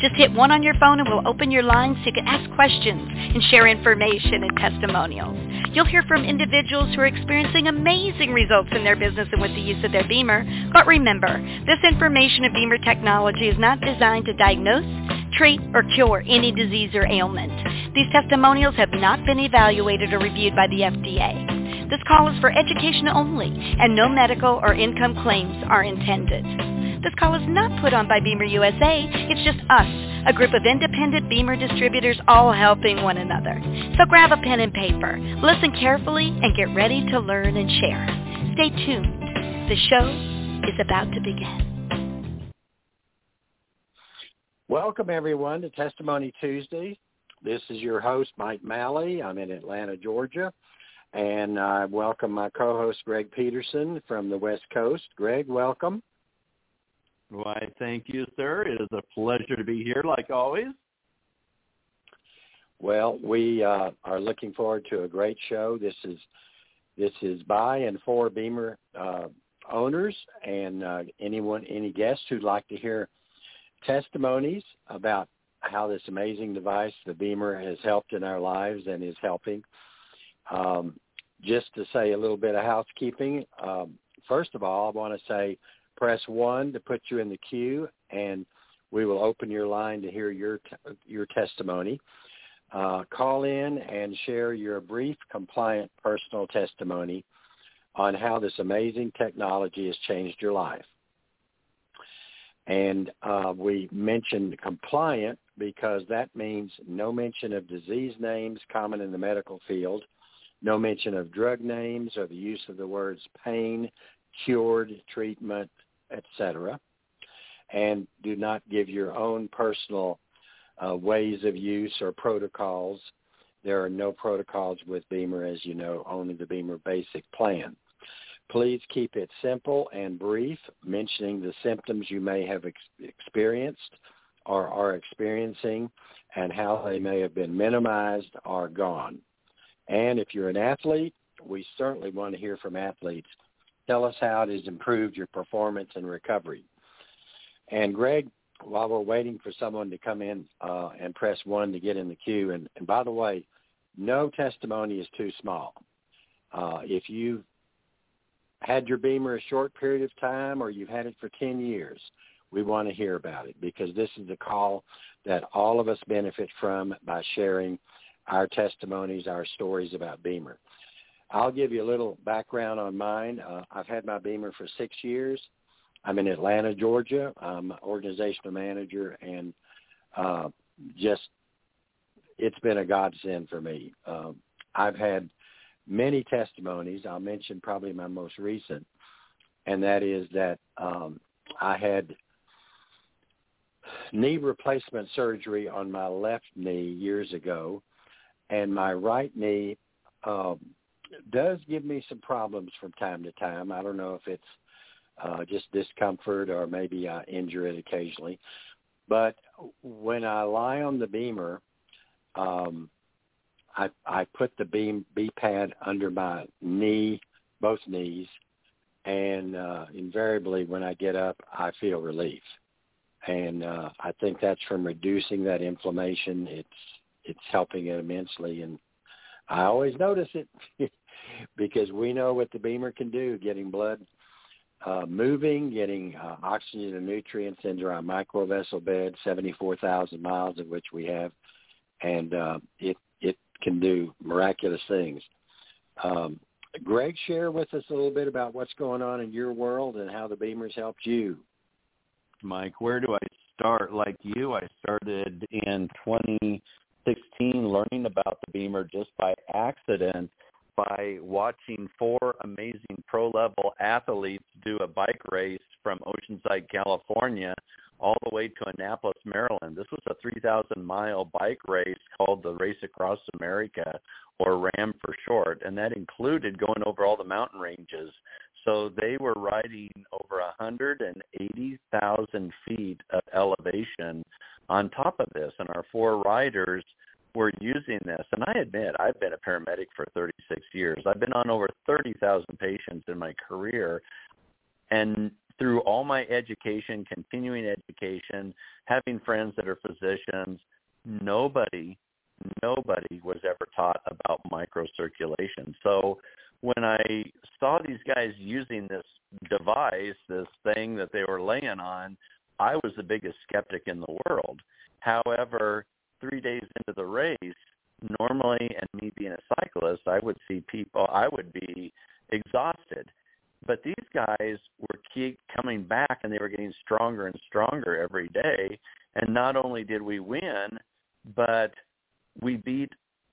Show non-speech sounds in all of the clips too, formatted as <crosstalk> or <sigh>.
Just hit one on your phone and we'll open your line so you can ask questions and share information and testimonials. You'll hear from individuals who are experiencing amazing results in their business and with the use of their BEMER. But remember, this information of BEMER technology is not designed to diagnose, treat, or cure any disease or ailment. These testimonials have not been evaluated or reviewed by the FDA. This call is for education only, and no medical or income claims are intended. This call is not put on by BEMER USA. It's just us, a group of independent BEMER distributors all helping one another. So grab a pen and paper, listen carefully, and get ready to learn and share. Stay tuned. The show is about to begin. Welcome everyone to Testimony Tuesday. This is your host, Mike Malley. I'm in Atlanta, Georgia. And I welcome my co-host, Greg Peterson from the West Coast. Greg, welcome. Why, thank you, sir. It is a pleasure to be here, like always. Well, we uh, are looking forward to a great show. This is this is by and for BEMER uh, owners and uh, anyone, any guests who'd like to hear testimonies about how this amazing device, the BEMER, has helped in our lives and is helping. Um, just to say a little bit of housekeeping, um, first of all, I want to say press one to put you in the queue, and we will open your line to hear your your testimony. Uh, call in and share your brief, compliant personal testimony on how this amazing technology has changed your life. And uh, we mentioned compliant because that means no mention of disease names common in the medical field, no mention of drug names or the use of the words pain, cured, treatment, etc. And do not give your own personal uh, ways of use or protocols. There are no protocols with BEMER, as you know, only the BEMER basic plan. Please keep it simple and brief, mentioning the symptoms you may have ex- experienced or are experiencing and how they may have been minimized or gone. And if you're an athlete, we certainly want to hear from athletes. Tell us how it has improved your performance and recovery. And Greg, while we're waiting for someone to come in uh, and press one to get in the queue, and, and by the way, no testimony is too small. Uh, if you've had your BEMER a short period of time or you've had it for 10 years, we want to hear about it because this is the call that all of us benefit from by sharing our testimonies, our stories about BEMER. I'll give you a little background on mine. Uh, I've had my BEMER for six years. I'm in Atlanta, Georgia. I'm an organizational manager, and uh, just it's been a godsend for me. Um, I've had many testimonies. I'll mention probably my most recent, and that is that um, I had knee replacement surgery on my left knee years ago, and my right knee um, does give me some problems from time to time. I don't know if it's uh, just discomfort or maybe I injure it occasionally. But when I lie on the BEMER, um, I, I put the beam B pad under my knee, both knees, and uh, invariably when I get up, I feel relief. And uh, I think that's from reducing that inflammation. It's it's helping it immensely, and I always notice it <laughs> because we know what the BEMER can do, getting blood uh, moving, getting uh, oxygen and nutrients into our microvessel bed, 74,000 miles of which we have, and uh, it it can do miraculous things. Um, Greg, share with us a little bit about what's going on in your world and how the BEMERs helped you. Mike, where do I start? Like you, I started in 20 16 learning about the BEMER just by accident by watching four amazing pro level athletes do a bike race from Oceanside, California all the way to Annapolis, Maryland. This was a 3,000 mile bike race called the Race Across America or RAAM for short, and that included going over all the mountain ranges. So they were riding over 180,000 feet of elevation on top of this, and our four riders were using this. And I admit, I've been a paramedic for 36 years. I've been on over 30,000 patients in my career, and through all my education, continuing education, having friends that are physicians, nobody, nobody was ever taught about microcirculation. So when I saw these guys using this device, this thing that they were laying on, I was the biggest skeptic in the world. However, three days into the race, normally, and me being a cyclist, I would see people, I would be exhausted. But these guys were keep coming back, and they were getting stronger and stronger every day. And not only did we win, but we beat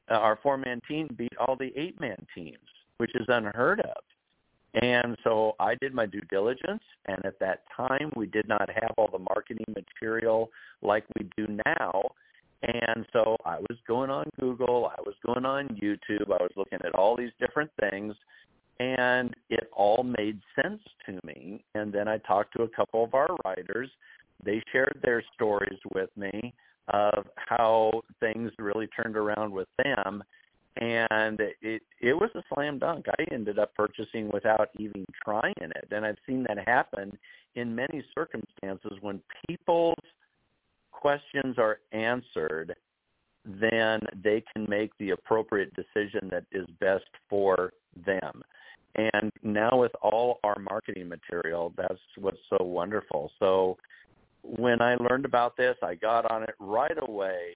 uh, our four-man team beat all the eight-man teams, which is unheard of. And so I did my due diligence, and at that time we did not have all the marketing material like we do now. And so I was going on Google, I was going on YouTube, I was looking at all these different things, and it all made sense to me. And then I talked to a couple of our writers. They shared their stories with me of how things really turned around with them. And it it was a slam dunk. I ended up purchasing without even trying it. And I've seen that happen in many circumstances when people's questions are answered, then they can make the appropriate decision that is best for them. And now with all our marketing material, that's what's so wonderful. So when I learned about this, I got on it right away.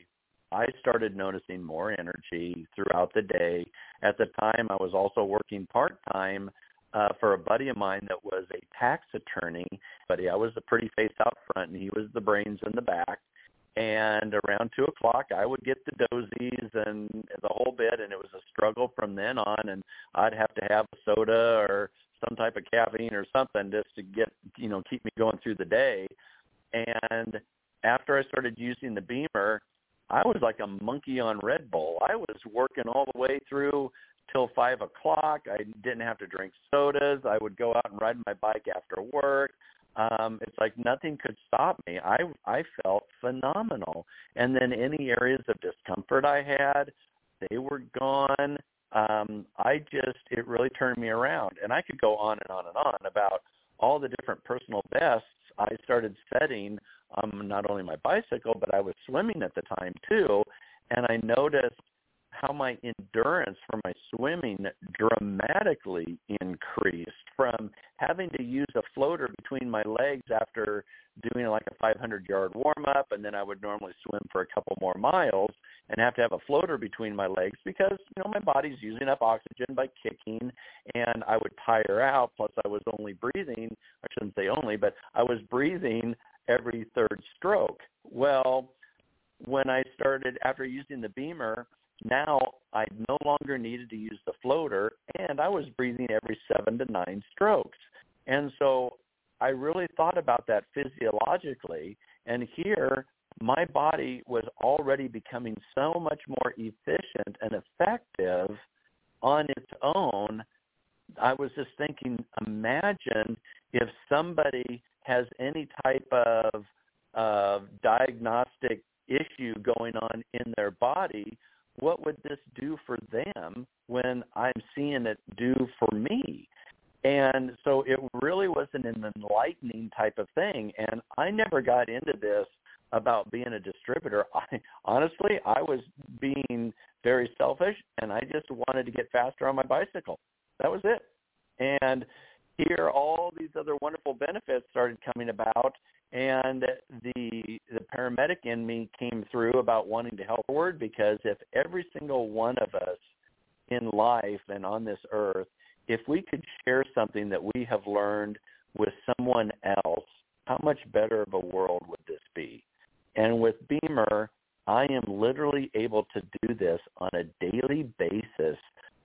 I started noticing more energy throughout the day. At the time, I was also working part-time uh, for a buddy of mine that was a tax attorney. But I was the pretty face out front, and he was the brains in the back and around two o'clock I would get the dozies and the whole bit and it was a struggle from then on and I'd have to have a soda or some type of caffeine or something just to get you know keep me going through the day and after I started using the BEMER I was like a monkey on Red Bull I was working all the way through till five o'clock I didn't have to drink sodas I would go out and ride my bike after work um, it's like nothing could stop me. I I felt phenomenal. And then any areas of discomfort I had, they were gone. Um, I just it really turned me around. And I could go on and on and on about all the different personal bests I started setting um not only my bicycle but I was swimming at the time too and I noticed how my endurance for my swimming dramatically increased from having to use a floater between my legs after doing like a 500 yard warm up and then I would normally swim for a couple more miles and have to have a floater between my legs because you know my body's using up oxygen by kicking and I would tire out plus I was only breathing I shouldn't say only but I was breathing every third stroke. Well when I started after using the BEMER now I no longer needed to use the floater and I was breathing every seven to nine strokes. And so I really thought about that physiologically and here my body was already becoming so much more efficient and effective on its own. I was just thinking, imagine if somebody has any type of diagnostic issue going on in their body what would this do for them when I'm seeing it do for me? And so it really wasn't an enlightening type of thing. And I never got into this about being a distributor. <laughs> I honestly, I was being very selfish and I just wanted to get faster on my bicycle. That was it. And here all these other wonderful benefits started coming about and the the paramedic in me came through about wanting to help forward because if every single one of us in life and on this earth if we could share something that we have learned with someone else how much better of a world would this be? And with BEMER i am literally able to do this on a daily basis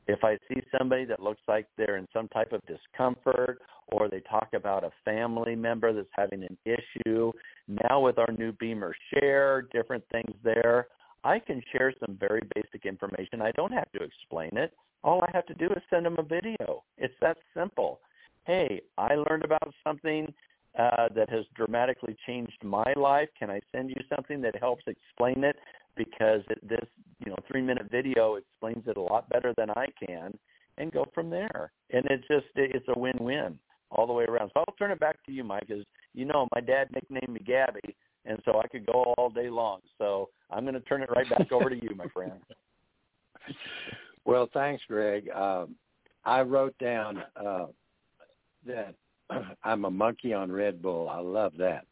if I see somebody that looks like they're in some type of discomfort or they talk about a family member that's having an issue, now with our new BEMER Share, different things there, I can share some very basic information. I don't have to explain it. All I have to do is send them a video. It's that simple. Hey, I learned about something uh, that has dramatically changed my life. Can I send you something that helps explain it? Because it, this, you know, three-minute video explains it a lot better than I can, and go from there. And it's just it's a win-win all the way around. So I'll turn it back to you, Mike. because you know, my dad nicknamed me Gabby, and so I could go all day long. So I'm going to turn it right back over to you, my friend. <laughs> Well, thanks, Greg. Um, I wrote down uh, that <clears throat> I'm a monkey on Red Bull. I love that.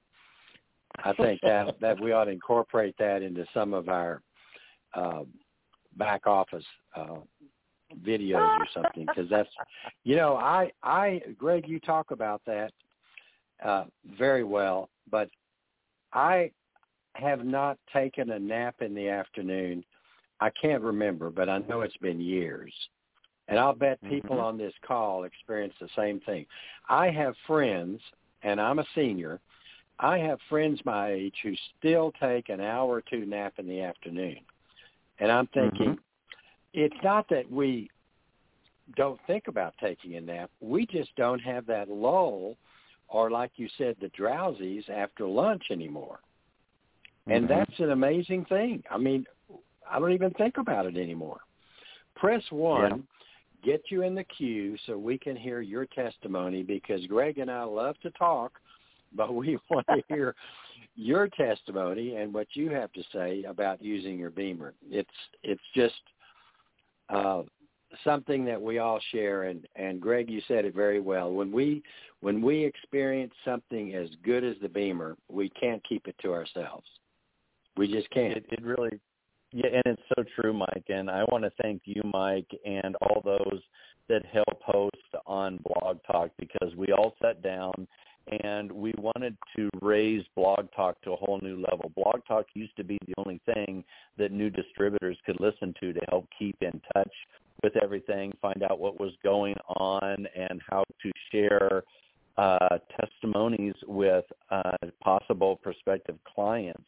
I <laughs> think that that we ought to incorporate that into some of our uh, back office uh, videos or something because that's you know I I Greg you talk about that uh, very well, but I have not taken a nap in the afternoon. I can't remember, but I know it's been years. And I'll bet people mm-hmm. on this call experience the same thing. I have friends, and I'm a senior. I have friends my age who still take an hour or two nap in the afternoon. And I'm thinking, mm-hmm. it's not that we don't think about taking a nap. We just don't have that lull or, like you said, the drowsies after lunch anymore. And mm-hmm. that's an amazing thing. I mean, I don't even think about it anymore. Press one get you in the queue so we can hear your testimony because Greg and I love to talk, but we <laughs> want to hear your testimony and what you have to say about using your BEMER. It's it's just uh, something that we all share, and and Greg, you said it very well. When we when we experience something as good as the BEMER, we can't keep it to ourselves. We just can't. It, it really yeah, and it's so true, Mike. And I want to thank you, Mike, and all those that help host on Blog Talk because we all sat down and we wanted to raise Blog Talk to a whole new level. Blog Talk used to be the only thing that new distributors could listen to to help keep in touch with everything, find out what was going on, and how to share uh, testimonies with uh, possible prospective clients.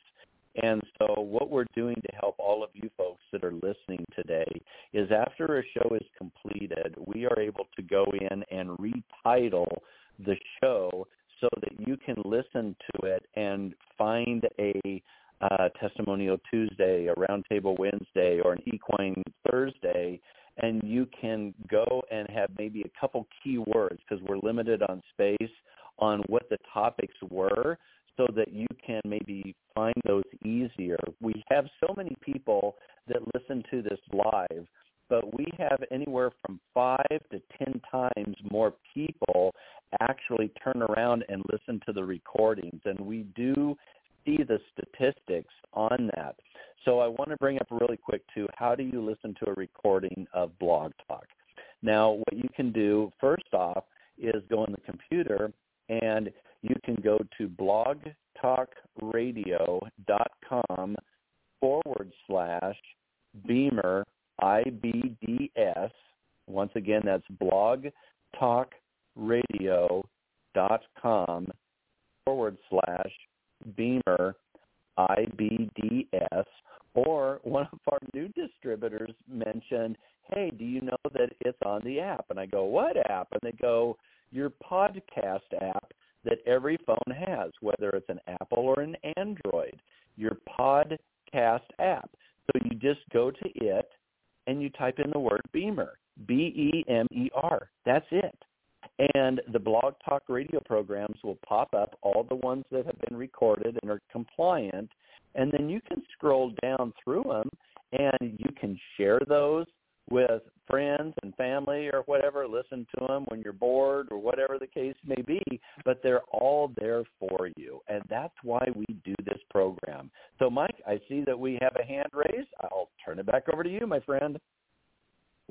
And so what we're doing to help all of you folks that are listening today is after a show is completed, we are able to go in and retitle the show so that you can listen to it and find a uh, testimonial Tuesday, a roundtable Wednesday, or an equine Thursday, and you can go and have maybe a couple key words because we're limited on space on what the topics were so that you can maybe find those easier. We have so many people that listen to this live, but we have anywhere from five to ten times more people actually turn around and listen to the recordings, and we do see the statistics on that. So I want to bring up really quick too, how do you listen to a recording of Blog Talk? Now, what you can do first off is go on the computer and you can go to blogtalkradio.com forward slash BEMER I-B-D-S. Once again, that's blogtalkradio.com forward slash BEMER I-B-D-S. Or one of our new distributors mentioned, hey, do you know that it's on the app? And I go, what app? And they go, your podcast app that every phone has, whether it's an Apple or an Android, your podcast app. So you just go to it and you type in the word BEMER, B-E-M-E-R. That's it. And the Blog Talk radio programs will pop up, all the ones that have been recorded and are compliant, and then you can scroll down through them and you can share those with friends and family or whatever, listen to them when you're bored or whatever the case may be, but they're all there for you. And that's why we do this program. So Mike, I see that we have a hand raised. I'll turn it back over to you, my friend.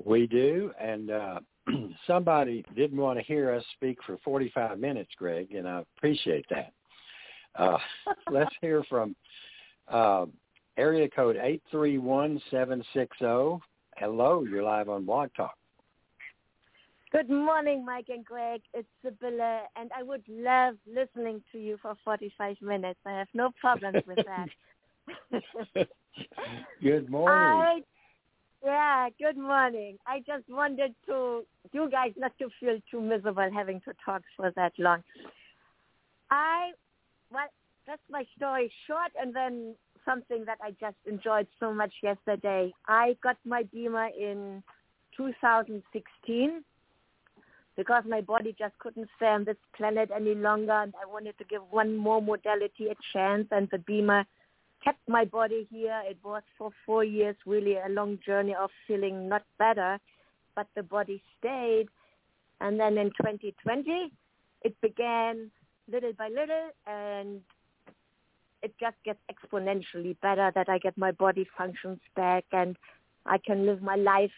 We do, and uh, <clears throat> somebody didn't want to hear us speak for 45 minutes, Greg, and I appreciate that. Uh, <laughs> let's hear from uh, area code 831760. Hello, you're live on Blog Talk. Good morning, Mike and Greg. It's Sibylla, and I would love listening to you for 45 minutes. I have no problems with that. <laughs> good morning. I, yeah, good morning. I just wanted to you guys not to feel too miserable having to talk for that long. I well, that's my story short, and then something that I just enjoyed so much yesterday. I got my BEMER in 2016 because my body just couldn't stay on this planet any longer and I wanted to give one more modality a chance and the BEMER kept my body here. It was for four years really a long journey of feeling not better, but the body stayed. And then in 2020, it began little by little and it just gets exponentially better that I get my body functions back and I can live my life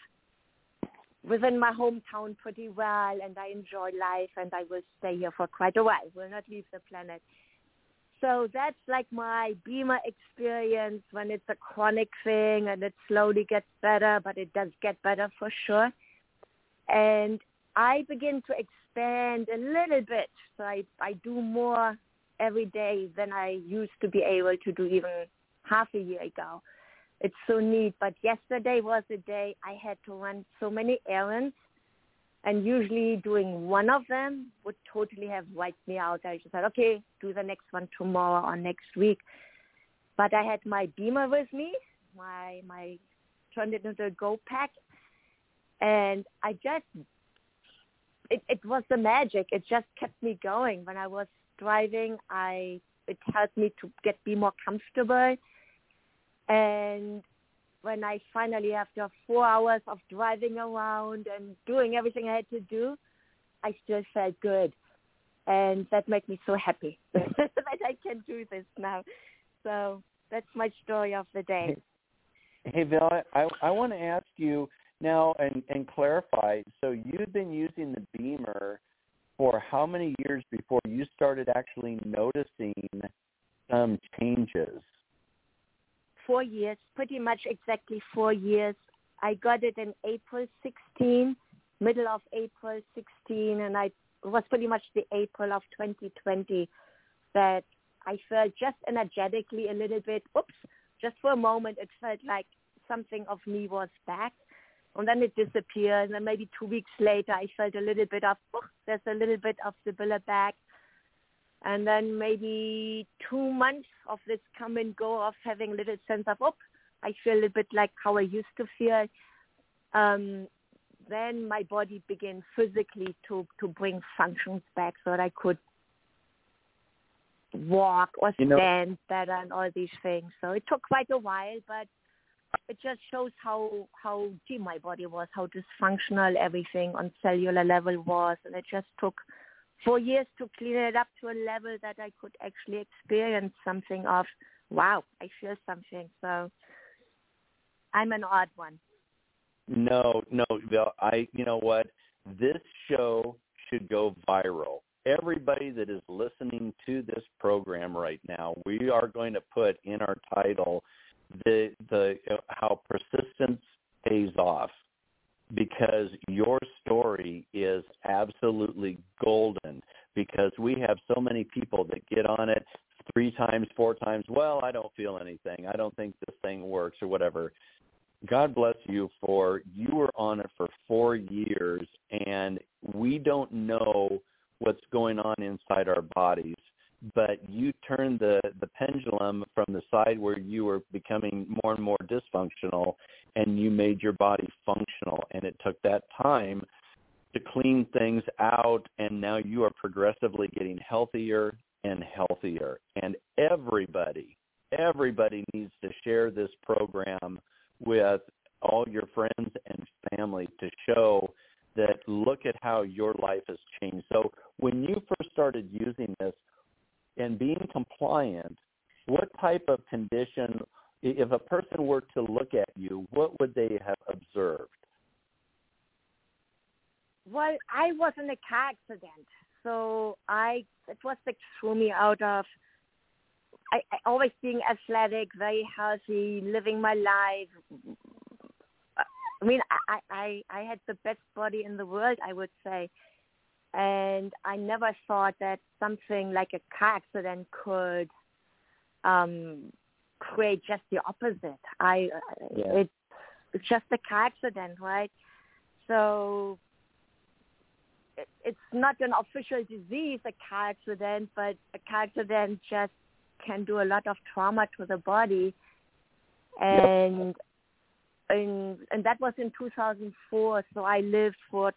within my hometown pretty well and I enjoy life and I will stay here for quite a while. Will not leave the planet. So that's like my BEMER experience when it's a chronic thing and it slowly gets better, but it does get better for sure. And I begin to expand a little bit. So I, I do more every day than I used to be able to do even half a year ago. It's so neat. But yesterday was a day I had to run so many errands and usually doing one of them would totally have wiped me out. I just said, okay, do the next one tomorrow or next week. But I had my BEMER with me, my my turned it into a go pack, and I just it, it was the magic. It just kept me going. When I was driving, I it helped me to get be more comfortable. And when I finally, after four hours of driving around and doing everything I had to do, I still felt good. And that made me so happy <laughs> that I can do this now. So that's my story of the day. Hey, Bill, I, I want to ask you now and, and clarify. So you've been using the BEMER for how many years before you started actually noticing some changes? Four years, pretty much exactly four years. I got it in April 16, middle of April 16, and I it was pretty much the April of 2020 that I felt just energetically a little bit, oops, just for a moment it felt like something of me was back and then it disappeared. And then maybe two weeks later, I felt a little bit of, oh, there's a little bit of the Sibylla back. And then maybe two months of this come and go of having a little sense of, oh, I feel a little bit like how I used to feel. Um, then my body began physically to, to bring functions back so that I could walk or stand you know, better and all these things. So it took quite a while, but it just shows how how deep my body was, how dysfunctional everything on cellular level was, and it just took four years to clean it up to a level that I could actually experience something of, wow, I feel something. So I'm an odd one. No, no, I. You know what? This show should go viral. Everybody that is listening to this program right now, we are going to put in our title the the how persistence pays off because your story is absolutely golden because we have so many people that get on it three times, four times, well, I don't feel anything. I don't think this thing works or whatever. God bless you for you were on it for 4 years and we don't know what's going on inside our bodies but you turned the the pendulum from the side where you were becoming more and more dysfunctional and you made your body functional and it took that time to clean things out and now you are progressively getting healthier and healthier and everybody everybody needs to share this program with all your friends and family to show that look at how your life has changed. So when you first started using this, and being compliant, what type of condition, if a person were to look at you, what would they have observed? Well, I was in a car accident, so I it was like threw me out of. I, I always being athletic, very healthy, living my life. I mean, I, I I had the best body in the world, I would say and I never thought that something like a car accident could um, create just the opposite. I Yeah. it it's just a car accident, right? So it, it's not an official disease, a car accident, but a car accident just can do a lot of trauma to the body, and and and that was in 2004. So I lived for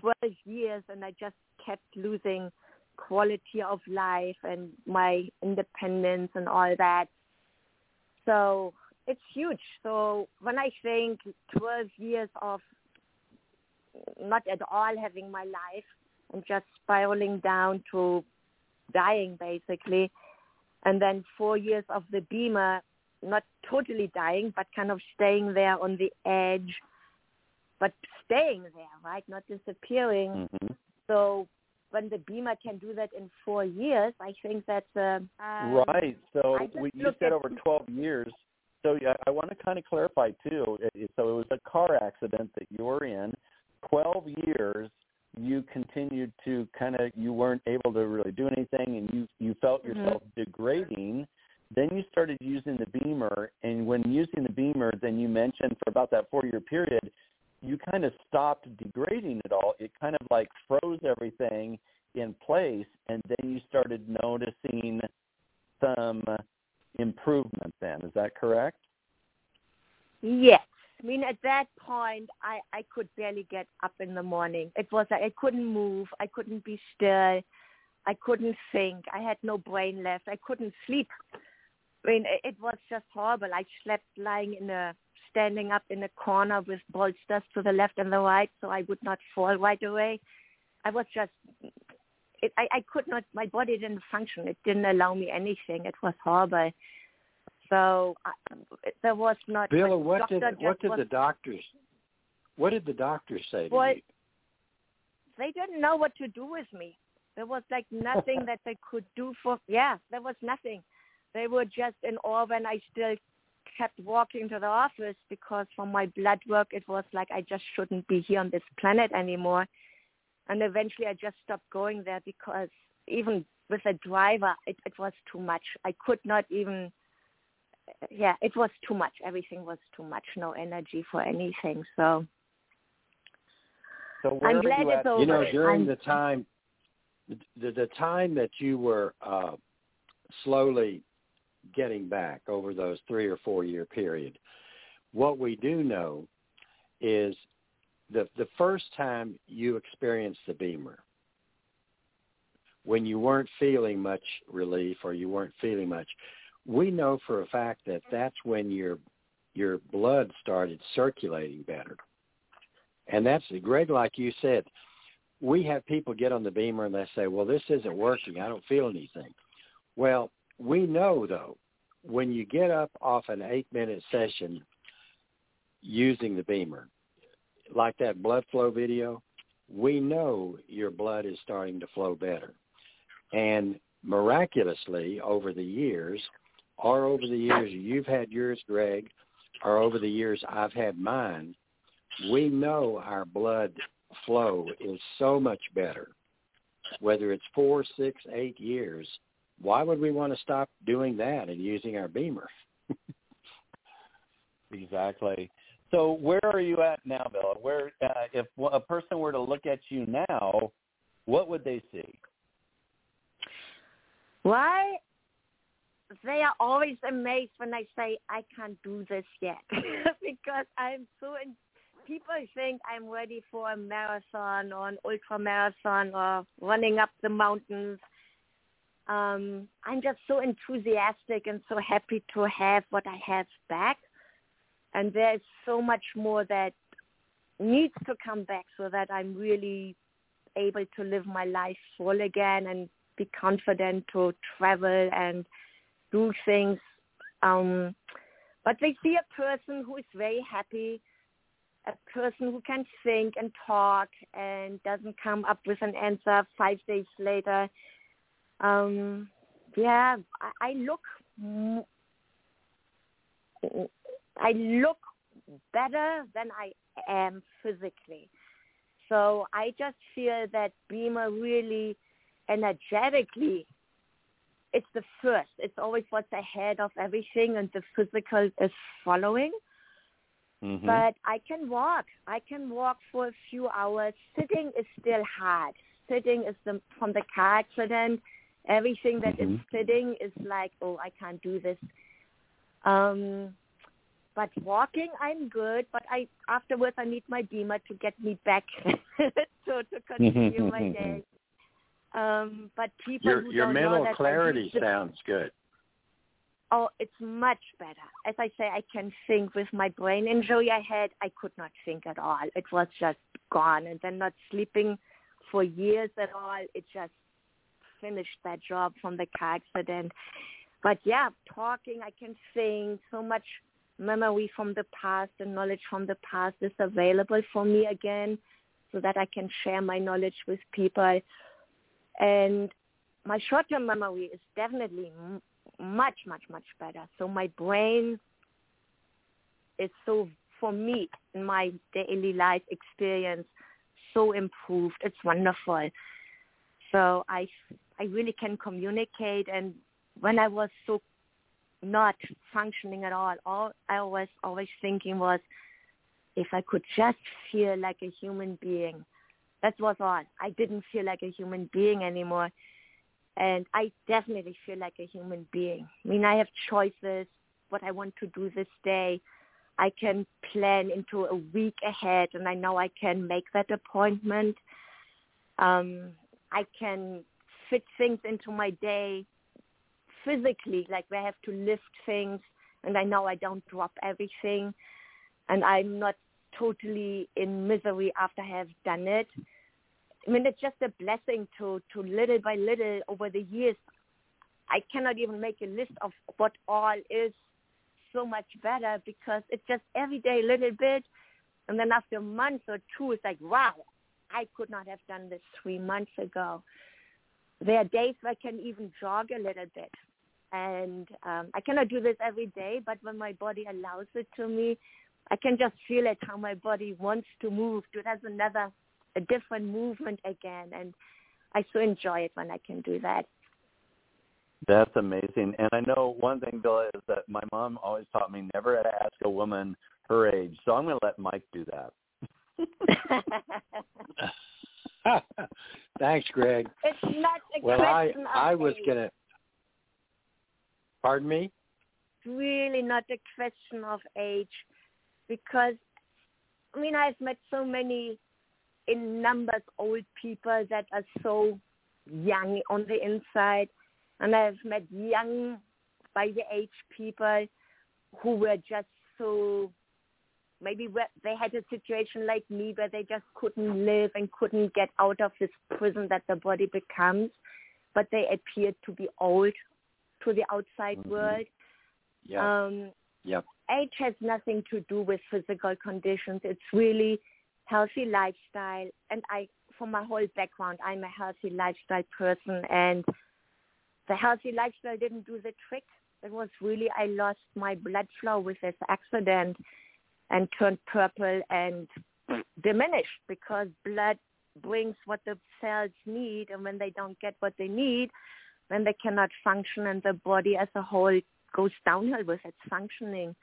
12 years, and I just kept losing quality of life and my independence and all that. So it's huge. So when I think 12 years of not at all having my life and just spiraling down to dying basically, and then four years of the BEMER, not totally dying, but kind of staying there on the edge, but staying there, right? Not disappearing. hmm So when the BEMER can do that in four years, I think that's uh, uh, Right. So we, you said at- over 12 years. So yeah, I want to kind of clarify too. So it was a car accident that you were in. 12 years you continued to kind of you weren't able to really do anything and you you felt Mhm. yourself degrading. Then you started using the BEMER and when using the BEMER then you mentioned for about that 4 year period you kind of stopped degrading it all. It kind of like froze everything in place and then you started noticing some improvement then. Is that correct? Yes. I mean, at that point, I, I could barely get up in the morning. It was like I couldn't move. I couldn't be still. I couldn't think. I had no brain left. I couldn't sleep. I mean, it, it was just horrible. I slept lying in a, standing up in a corner with bolsters to the left and the right so I would not fall right away. I was just, it, I, I could not, my body didn't function. It didn't allow me anything. It was horrible. So I, there was not. Bill, what did what did was, the doctors what did the doctors say to Well, you? They didn't know what to do with me. There was like <laughs> nothing that they could do for. Yeah, there was nothing. They were just in awe when I still kept walking to the office because from my blood work it was like I just shouldn't be here on this planet anymore. And eventually I just stopped going there because even with a driver it, it was too much. I could not even yeah, it was too much. Everything was too much. No energy for anything. So So where I'm glad you it's at? over. You know, during I'm- the time the the time that you were uh slowly getting back over those 3 or 4 year period, what we do know is the the first time you experienced the BEMER when you weren't feeling much relief or you weren't feeling much we know for a fact that that's when your your blood started circulating better. And that's greg like you said we have people get on the BEMER and they say well this isn't working. I don't feel anything. Well we know though when you get up off an eight minute session using the BEMER like that blood flow video, we know your blood is starting to flow better. And miraculously, over the years, or over the years you've had yours, Greg, or over the years I've had mine, we know our blood flow is so much better. Whether it's four, six, eight years, why would we want to stop doing that and using our BEMER? <laughs> Exactly. So where are you at now, Bill? Where uh, if a person were to look at you now, what would they see? Why? They are always amazed when I say I can't do this yet <laughs> because I'm so. In, people think I'm ready for a marathon or an ultra marathon or running up the mountains. Um, I'm just so enthusiastic and so happy to have what I have back, and there's so much more that needs to come back so that I'm really able to live my life full again and be confident to travel and do things. Um, but they see a person who is very happy, a person who can think and talk and doesn't come up with an answer five days later. Um, yeah, I, I look, I look better than I am physically. So I just feel that BEMER really energetically it's the first. It's always what's ahead of everything, and the physical is following. Mm-hmm. But I can walk. I can walk for a few hours. Sitting is still hard. Sitting is the, from the car accident. Everything that is Mhm. sitting is like, oh, I can't do this. Um, but walking, I'm good. But I afterwards, I need my BEMER to get me back <laughs> so to continue my day. Um, but people Your who your don't mental know that clarity the sounds good. Oh, it's much better. As I say, I can think with my brain injury I had, I could not think at all. It was just gone. And then not sleeping for years at all, it just finished that job from the car accident. But yeah, talking, I can think so much memory from the past and knowledge from the past is available for me again so that I can share my knowledge with people. And my short-term memory is definitely much, much, much better. So my brain is so, for me, in my daily life experience, so improved. It's wonderful. So I, I really can communicate. And when I was so not functioning at all, all I was always thinking was, if I could just feel like a human being. That was all. I didn't feel like a human being anymore and I definitely feel like a human being. I mean, I have choices, what I want to do this day. I can plan into a week ahead, and I know I can make that appointment. Um, I can fit things into my day physically, like where I have to lift things, and I know I don't drop everything, and I'm not totally in misery after I have done it. I mean, it's just a blessing to, to little by little over the years. I cannot even make a list of what all is so much better because it's just every day a little bit. And then after a month or two, it's like, wow, I could not have done this three months ago. There are days where I can even jog a little bit. And um, I cannot do this every day, but when my body allows it to me, I can just feel it, how my body wants to move. It has another a different movement again and I so enjoy it when I can do that. That's amazing. And I know one thing, Bill, is that my mom always taught me never to ask a woman her age. So I'm going to let Mike do that. <laughs> <laughs> Thanks, Greg. it's not a Well, I question of I was gonna. Pardon me. It's really not a question of age because I mean I've met so many in numbers old people that are so young on the inside and I've met young by the age people who were just so maybe they had a situation like me where they just couldn't live and couldn't get out of this prison that the body becomes but they appeared to be old to the outside Mhm. world Yeah. um, Yep. age has nothing to do with physical conditions. It's really healthy lifestyle. And I, for my whole background, I'm a healthy lifestyle person. And the healthy lifestyle didn't do the trick. It was really I lost my blood flow with this accident and turned purple and diminished because blood brings what the cells need, and when they don't get what they need, then they cannot function, and the body as a whole goes downhill with its functioning.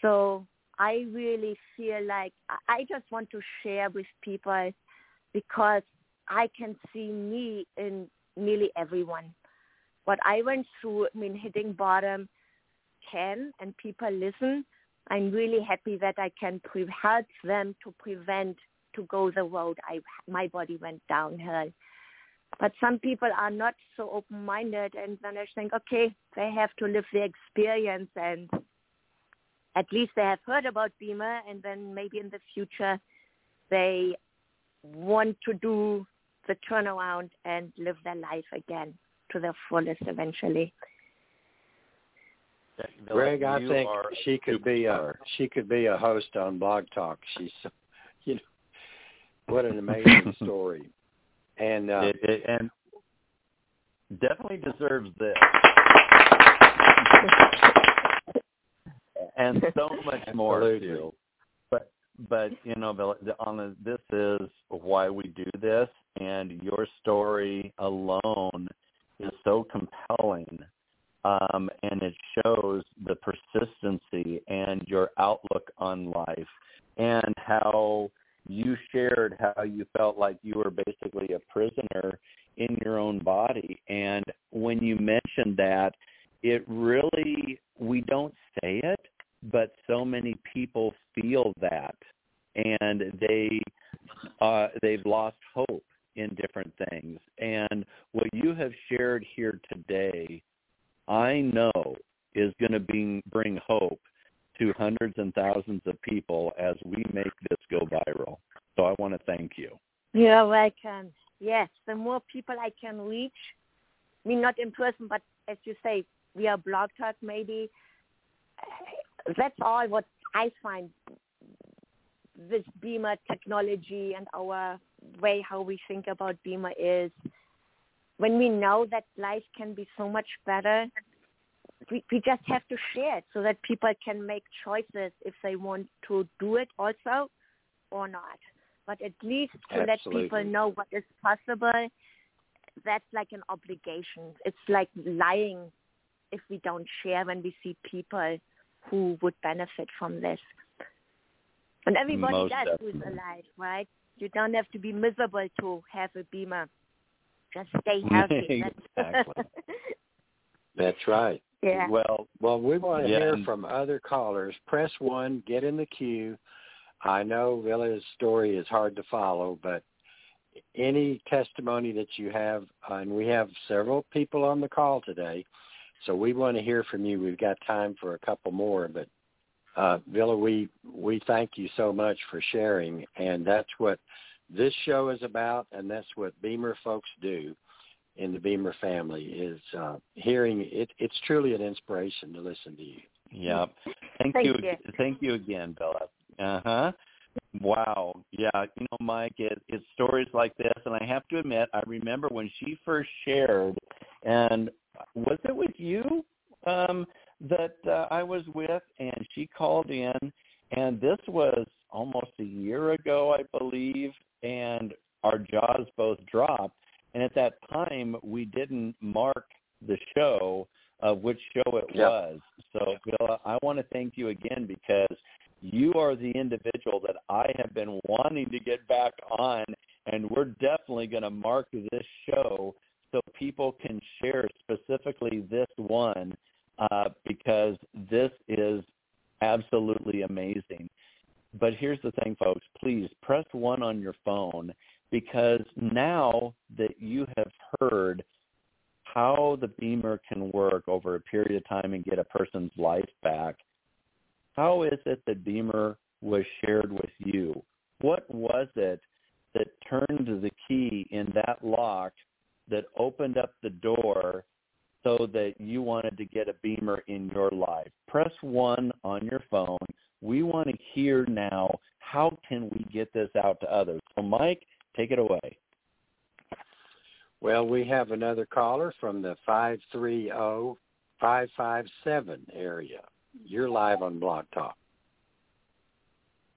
So I really feel like I- I just want to share with people because I can see me in nearly everyone. What I went through, I mean, hitting bottom can and people listen. I'm really happy that I can pre- help them to prevent to go the road I my body went downhill. But some people are not so open-minded, and then they think, okay, they have to live the experience, and at least they have heard about BEMER, and then maybe in the future they want to do the turnaround and live their life again to their fullest eventually. Bill, Greg, I think she could be a superstar. she could be a host on Blog Talk. She's, <laughs> you know, what an amazing <laughs> story. And uh, it, it, and definitely deserves this. and so much <laughs> more Absolutely. too. But but you know, Bill, on the, this is why we do this, and your story alone is so compelling um, and it shows the persistency and your outlook on life and how you shared how you felt like you were basically a prisoner in your own body. And when you mentioned that, it really, we don't say it, but so many people feel that and they, uh, they've lost hope in different things. And what you have shared here today I know is going to bring bring hope to hundreds and thousands of people as we make this go viral. So I want to thank you. You're welcome. Yes, the more people I can reach, I mean, not in person, but as you say, via blog talk maybe, that's all what I find this BEMER technology and our way how we think about BEMER is when we know that life can be so much better, we, we just have to share it so that people can make choices if they want to do it also or not. But at least to Absolutely. let people know what is possible, that's like an obligation. It's like lying if we don't share when we see people who would benefit from this. And everybody Most does who's alive, right? You don't have to be miserable to have a BEMER. Just stay <laughs> healthy. That's- <laughs> Exactly. That's right. yeah. Well, Well, we want to Yeah, hear from other callers. Press one, get in the queue. I know Villa's story is hard to follow, but any testimony that you have, and we have several people on the call today, so we want to hear from you. We've got time for a couple more, but uh, Villa, we we thank you so much for sharing, and that's what this show is about, and that's what BEMER folks do in the BEMER family is uh, hearing it. It's truly an inspiration to listen to you. yeah. Thank, Thank you. you. Thank you again, Bella. Uh huh. Wow. Yeah. You know, Mike, it, it's stories like this, and I have to admit, I remember when she first shared, and was it with you um, that uh, I was with, and she called in, and this was almost a year ago, I believe, and our jaws both dropped. And at that time, we didn't mark the show of which show it Yep. was. So, Bill, I want to thank you again because you are the individual that I have been wanting to get back on, and we're definitely going to mark this show so people can share specifically this one uh, because this is absolutely amazing. But here's the thing, folks. Please press one on your phone because now that you have heard how the BEMER can work over a period of time and get a person's life back, how is it that BEMER was shared with you? What was it that turned the key in that lock that opened up the door so that you wanted to get a BEMER in your life? Press one on your phone. We want to hear now how can we get this out to others. So Mike, take it away. Well, we have another caller from the 530-557 area. You're live on Blog Talk.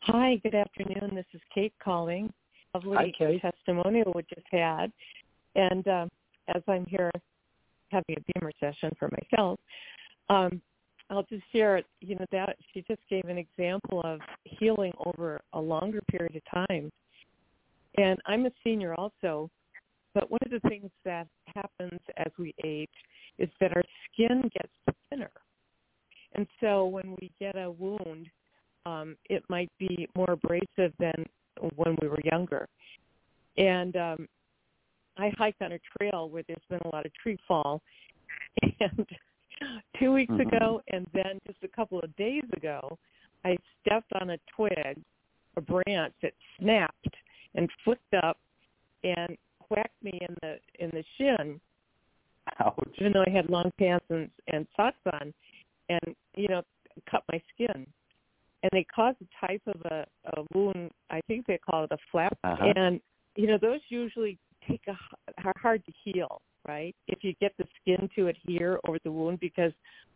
Hi, good afternoon. This is Kate calling. Lovely Hi, Kate. testimonial we just had. And um, as I'm here having a BEMER session for myself, um, I'll just share, it. you know, that she just gave an example of healing over a longer period of time. And I'm a senior also, but one of the things that happens as we age is that our skin gets thinner. And so when we get a wound, um, it might be more abrasive than when we were younger. And um, I hike on a trail where there's been a lot of tree fall. <laughs> And <gasps> two weeks Mhm. ago, and then just a couple of days ago, I stepped on a twig, a branch that snapped and flipped up and whacked me in the in the shin Ouch. even though I had long pants and, and socks on, and you know, cut my skin. And they caused a type of a, a wound. I think they call it a flap. Uh-huh. And you know, those usually take a are hard to heal, right? If you get the skin to adhere over the wound, because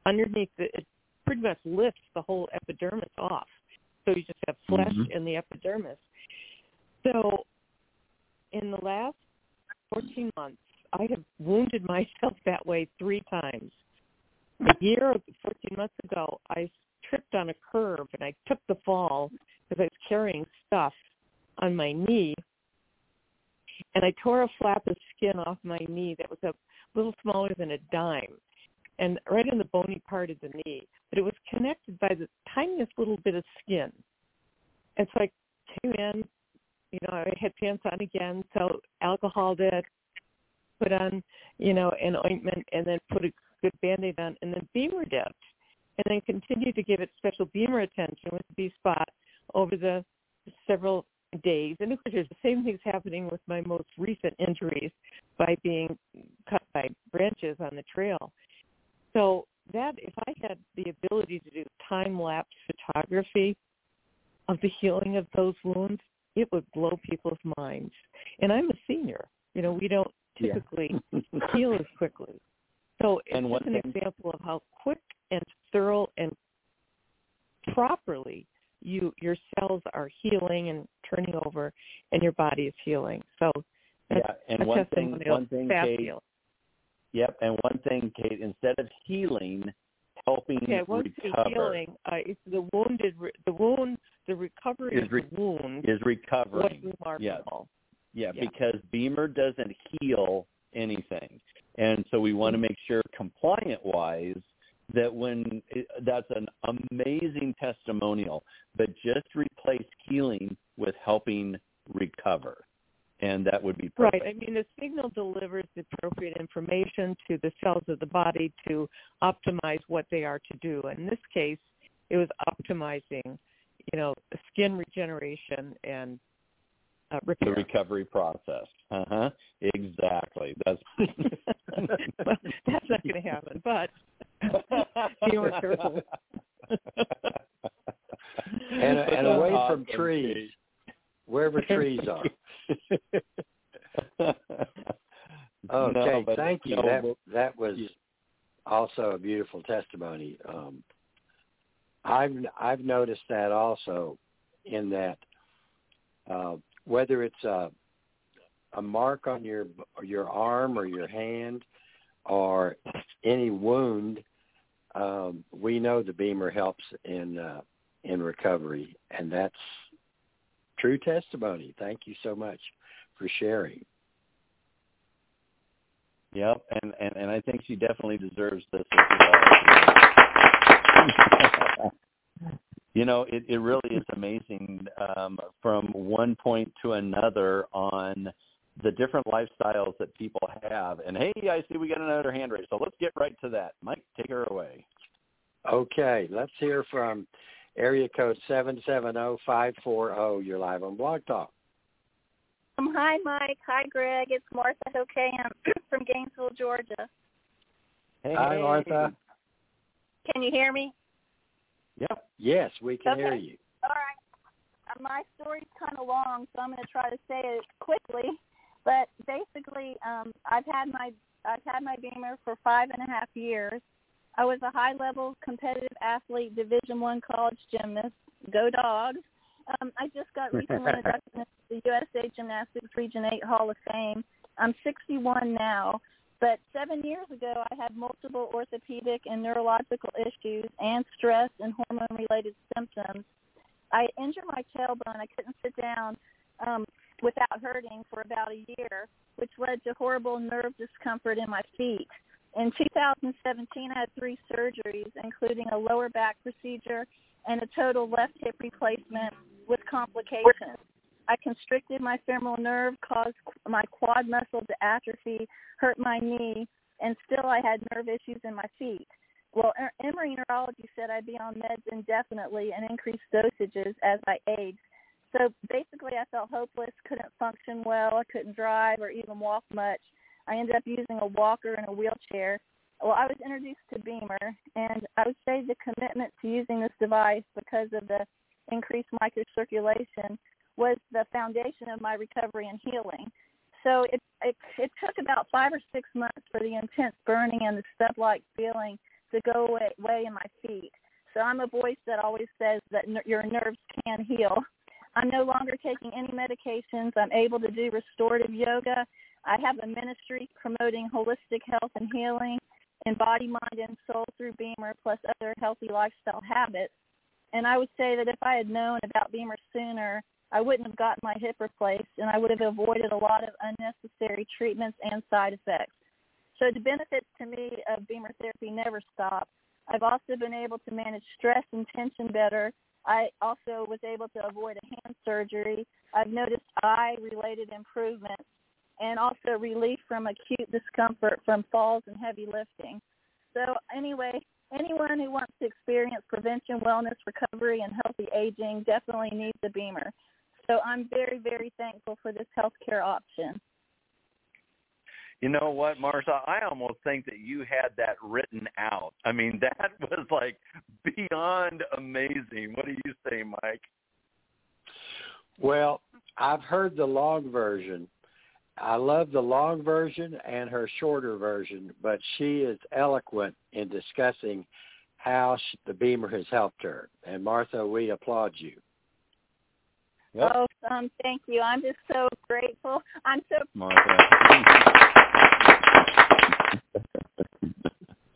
underneath it, it pretty much lifts the whole epidermis off. So you just have flesh Mhm. in the epidermis. So in the last 14 months, I have wounded <laughs> myself that way three times. A year, 14 months ago, I tripped on a curve and I took the fall because I was carrying stuff on my knee. And I tore a flap of skin off my knee that was a little smaller than a dime, and right in the bony part of the knee. But it was connected by the tiniest little bit of skin. And so I came in, you know, I had pants on again, so alcohol did, put on, you know, an ointment, and then put a good band-aid on, and then BEMER dipped, and then continued to give it special BEMER attention with the B-spot over the several days. And of course, there's the same things happening with my most recent injuries by being cut by branches on the trail. So that if I had the ability to do time lapse photography of the healing of those wounds, it would blow people's minds. And I'm a senior. You know, we don't typically yeah. heal as quickly. So it's and just an example of how quick and thorough and properly you your cells are healing and turning over and your body is healing. So yeah, and one thing, one thing, Kate. heal. Yep, and one thing, Kate. Instead of healing, helping Okay, I won't say recover healing. Uh, it's the wounded, re- the wound, the recovery Is of re- the wound is was recovering. remarkable. Yeah, Yeah. because BEMER doesn't heal anything, and so we want to make sure, compliant-wise, that when it, that's an amazing testimonial, but just replace healing with helping recover, and that would be perfect. Right. I mean, the signal delivers the appropriate information to the cells of the body to optimize what they are to do. In this case, it was optimizing, you know, skin regeneration and uh, The recovery process. Uh huh. Exactly. That's well, <laughs> <laughs> that's not going to happen, but you were careful. And, and away from Awesome, trees, wherever trees are. <laughs> Okay, No, thank you. no, that that was Yeah. also a beautiful testimony. Um, I've I've noticed that also, in that uh, whether it's a a mark on your your arm or your hand or any wound, um, we know the BEMER helps in uh, in recovery, and that's true testimony. Thank you so much for sharing. Yep, and, and and I think she definitely deserves this as well. <laughs> you know, it it really is amazing um, from one point to another on the different lifestyles that people have. And hey, I see we got another hand raised, so let's get right to that. Mike, take her away. Okay, let's hear from area code seven seven zero five four zero. You're live on Blog Talk. Um, hi, Mike. Hi, Greg. It's Martha Hokam <clears throat> from Gainesville, Georgia. Hey, Hi, Martha. Can you hear me? Yep. Yes, we can Okay. hear you. All right. Uh, my story's kind of long, so I'm going to try to say it quickly. But basically, um, I've had my I've had my BEMER for five and a half years. I was a high-level competitive athlete, Division One college gymnast. Go Dogs! Um, I just got recently <laughs> inducted into the USA Gymnastics Region 8 Hall of Fame. I'm 61 now, but seven years ago I had multiple orthopedic and neurological issues and stress and hormone-related symptoms. I injured my tailbone. I couldn't sit down um, without hurting for about a year, which led to horrible nerve discomfort in my feet. In 2017, I had three surgeries, including a lower back procedure and a total left hip replacement with complications. I constricted my femoral nerve, caused my quad muscle to atrophy, hurt my knee, and still I had nerve issues in my feet. Well, Emory Neurology said I'd be on meds indefinitely and increased dosages as I aged. So basically, I felt hopeless, couldn't function well, I couldn't drive or even walk much. I ended up using a walker and a wheelchair. Well, I was introduced to BEMER, and I would say the commitment to using this device because of the increased microcirculation was the foundation of my recovery and healing. So it, it it took about five or six months for the intense burning and the stub-like feeling to go away, away in my feet. So I'm a voice that always says that n- your nerves can heal. I'm no longer taking any medications. I'm able to do restorative yoga. I have a ministry promoting holistic health and healing in body, mind, and soul through BEMER, plus other healthy lifestyle habits. And I would say that if I had known about BEMER sooner, I wouldn't have gotten my hip replaced, and I would have avoided a lot of unnecessary treatments and side effects. So the benefits to me of BEMER therapy never stop. I've also been able to manage stress and tension better. I also was able to avoid a hand surgery. I've noticed eye-related improvements and also relief from acute discomfort from falls and heavy lifting. So anyway, anyone who wants to experience prevention, wellness, recovery, and healthy aging definitely needs a BEMER. So I'm very, very thankful for this healthcare option. You know what, Marsha? I almost think that you had that written out. I mean, <laughs> that was like beyond amazing. What do you say, Mike? Well, I've heard the long version. I love the long version and her shorter version, but she is eloquent in discussing how she, the BEMER has helped her. And Martha, we applaud you. Yep. Oh, um, thank you. I'm just so grateful. I'm so Martha.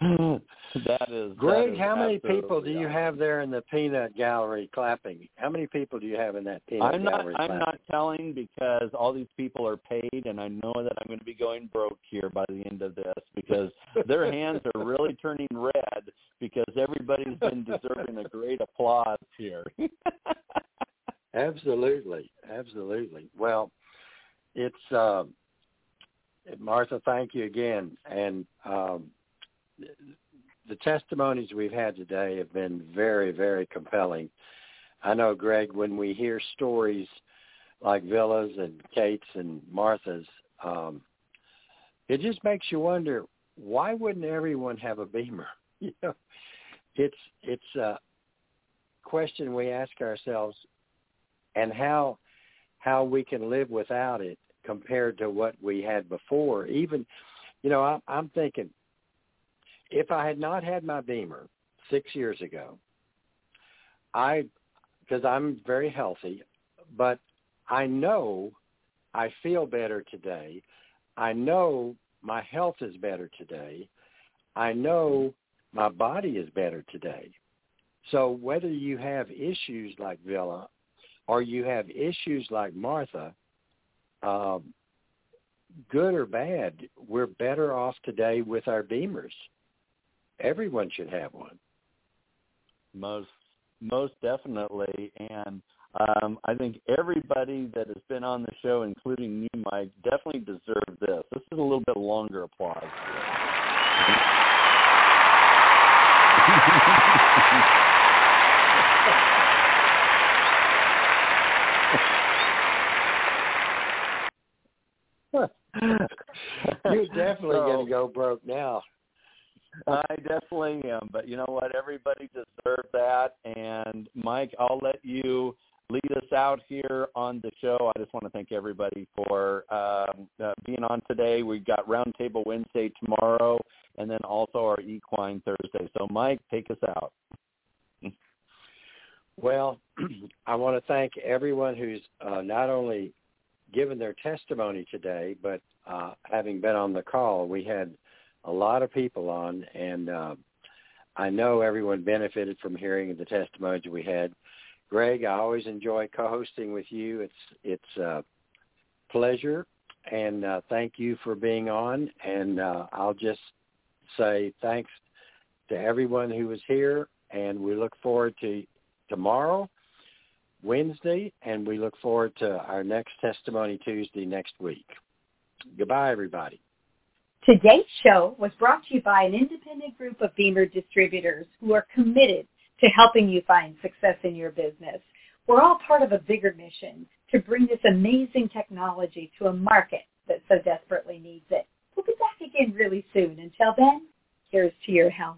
<laughs> that is Greg. that is how many people do you awesome. have there in the peanut gallery clapping? How many people do you have in that peanut I'm not. gallery? I'm clapping? not telling because all these people are paid, and I know that I'm going to be going broke here by the end of this because their <laughs> hands are really turning red because everybody's been deserving a great applause here. <laughs> Absolutely, absolutely. Well, it's uh, Martha. Thank you again, and um, the testimonies we've had today have been very, very compelling. I know, Greg, when we hear stories like Villa's and Kate's and Martha's, um, it just makes you wonder why wouldn't everyone have a BEMER? <laughs> You know, it's it's a question we ask ourselves, and how how we can live without it compared to what we had before. Even, you know, I'm, I'm thinking if I had not had my BEMER six years ago, I because I'm very healthy, but I know I feel better today. I know my health is better today. I know my body is better today. So whether you have issues like Villa or you have issues like Martha, um, good or bad, we're better off today with our BEMERs. Everyone should have one. most most definitely and um i think everybody that has been on the show including you mike definitely deserve this this is a little bit longer applause <laughs> You're definitely So- going to go broke now. I definitely am, but you know what? Everybody deserves that. And Mike, I'll let you lead us out here on the show. I just want to thank everybody for um, uh, being on today. We've got Roundtable Wednesday tomorrow, and then also our Equine Thursday. So, Mike, take us out. Well, <clears throat> I want to thank everyone who's uh, not only given their testimony today, but uh, having been on the call. We had a lot of people on, and uh, I know everyone benefited from hearing the testimonies we had. Greg, I always enjoy co-hosting with you. It's it's a pleasure, and uh, thank you for being on. And uh, I'll just say thanks to everyone who was here, and we look forward to tomorrow, Wednesday, and we look forward to our next Testimony Tuesday next week. Goodbye, everybody. Today's show was brought to you by an independent group of BEMER distributors who are committed to helping you find success in your business. We're all part of a bigger mission to bring this amazing technology to a market that so desperately needs it. We'll be back again really soon. Until then, here's to your health.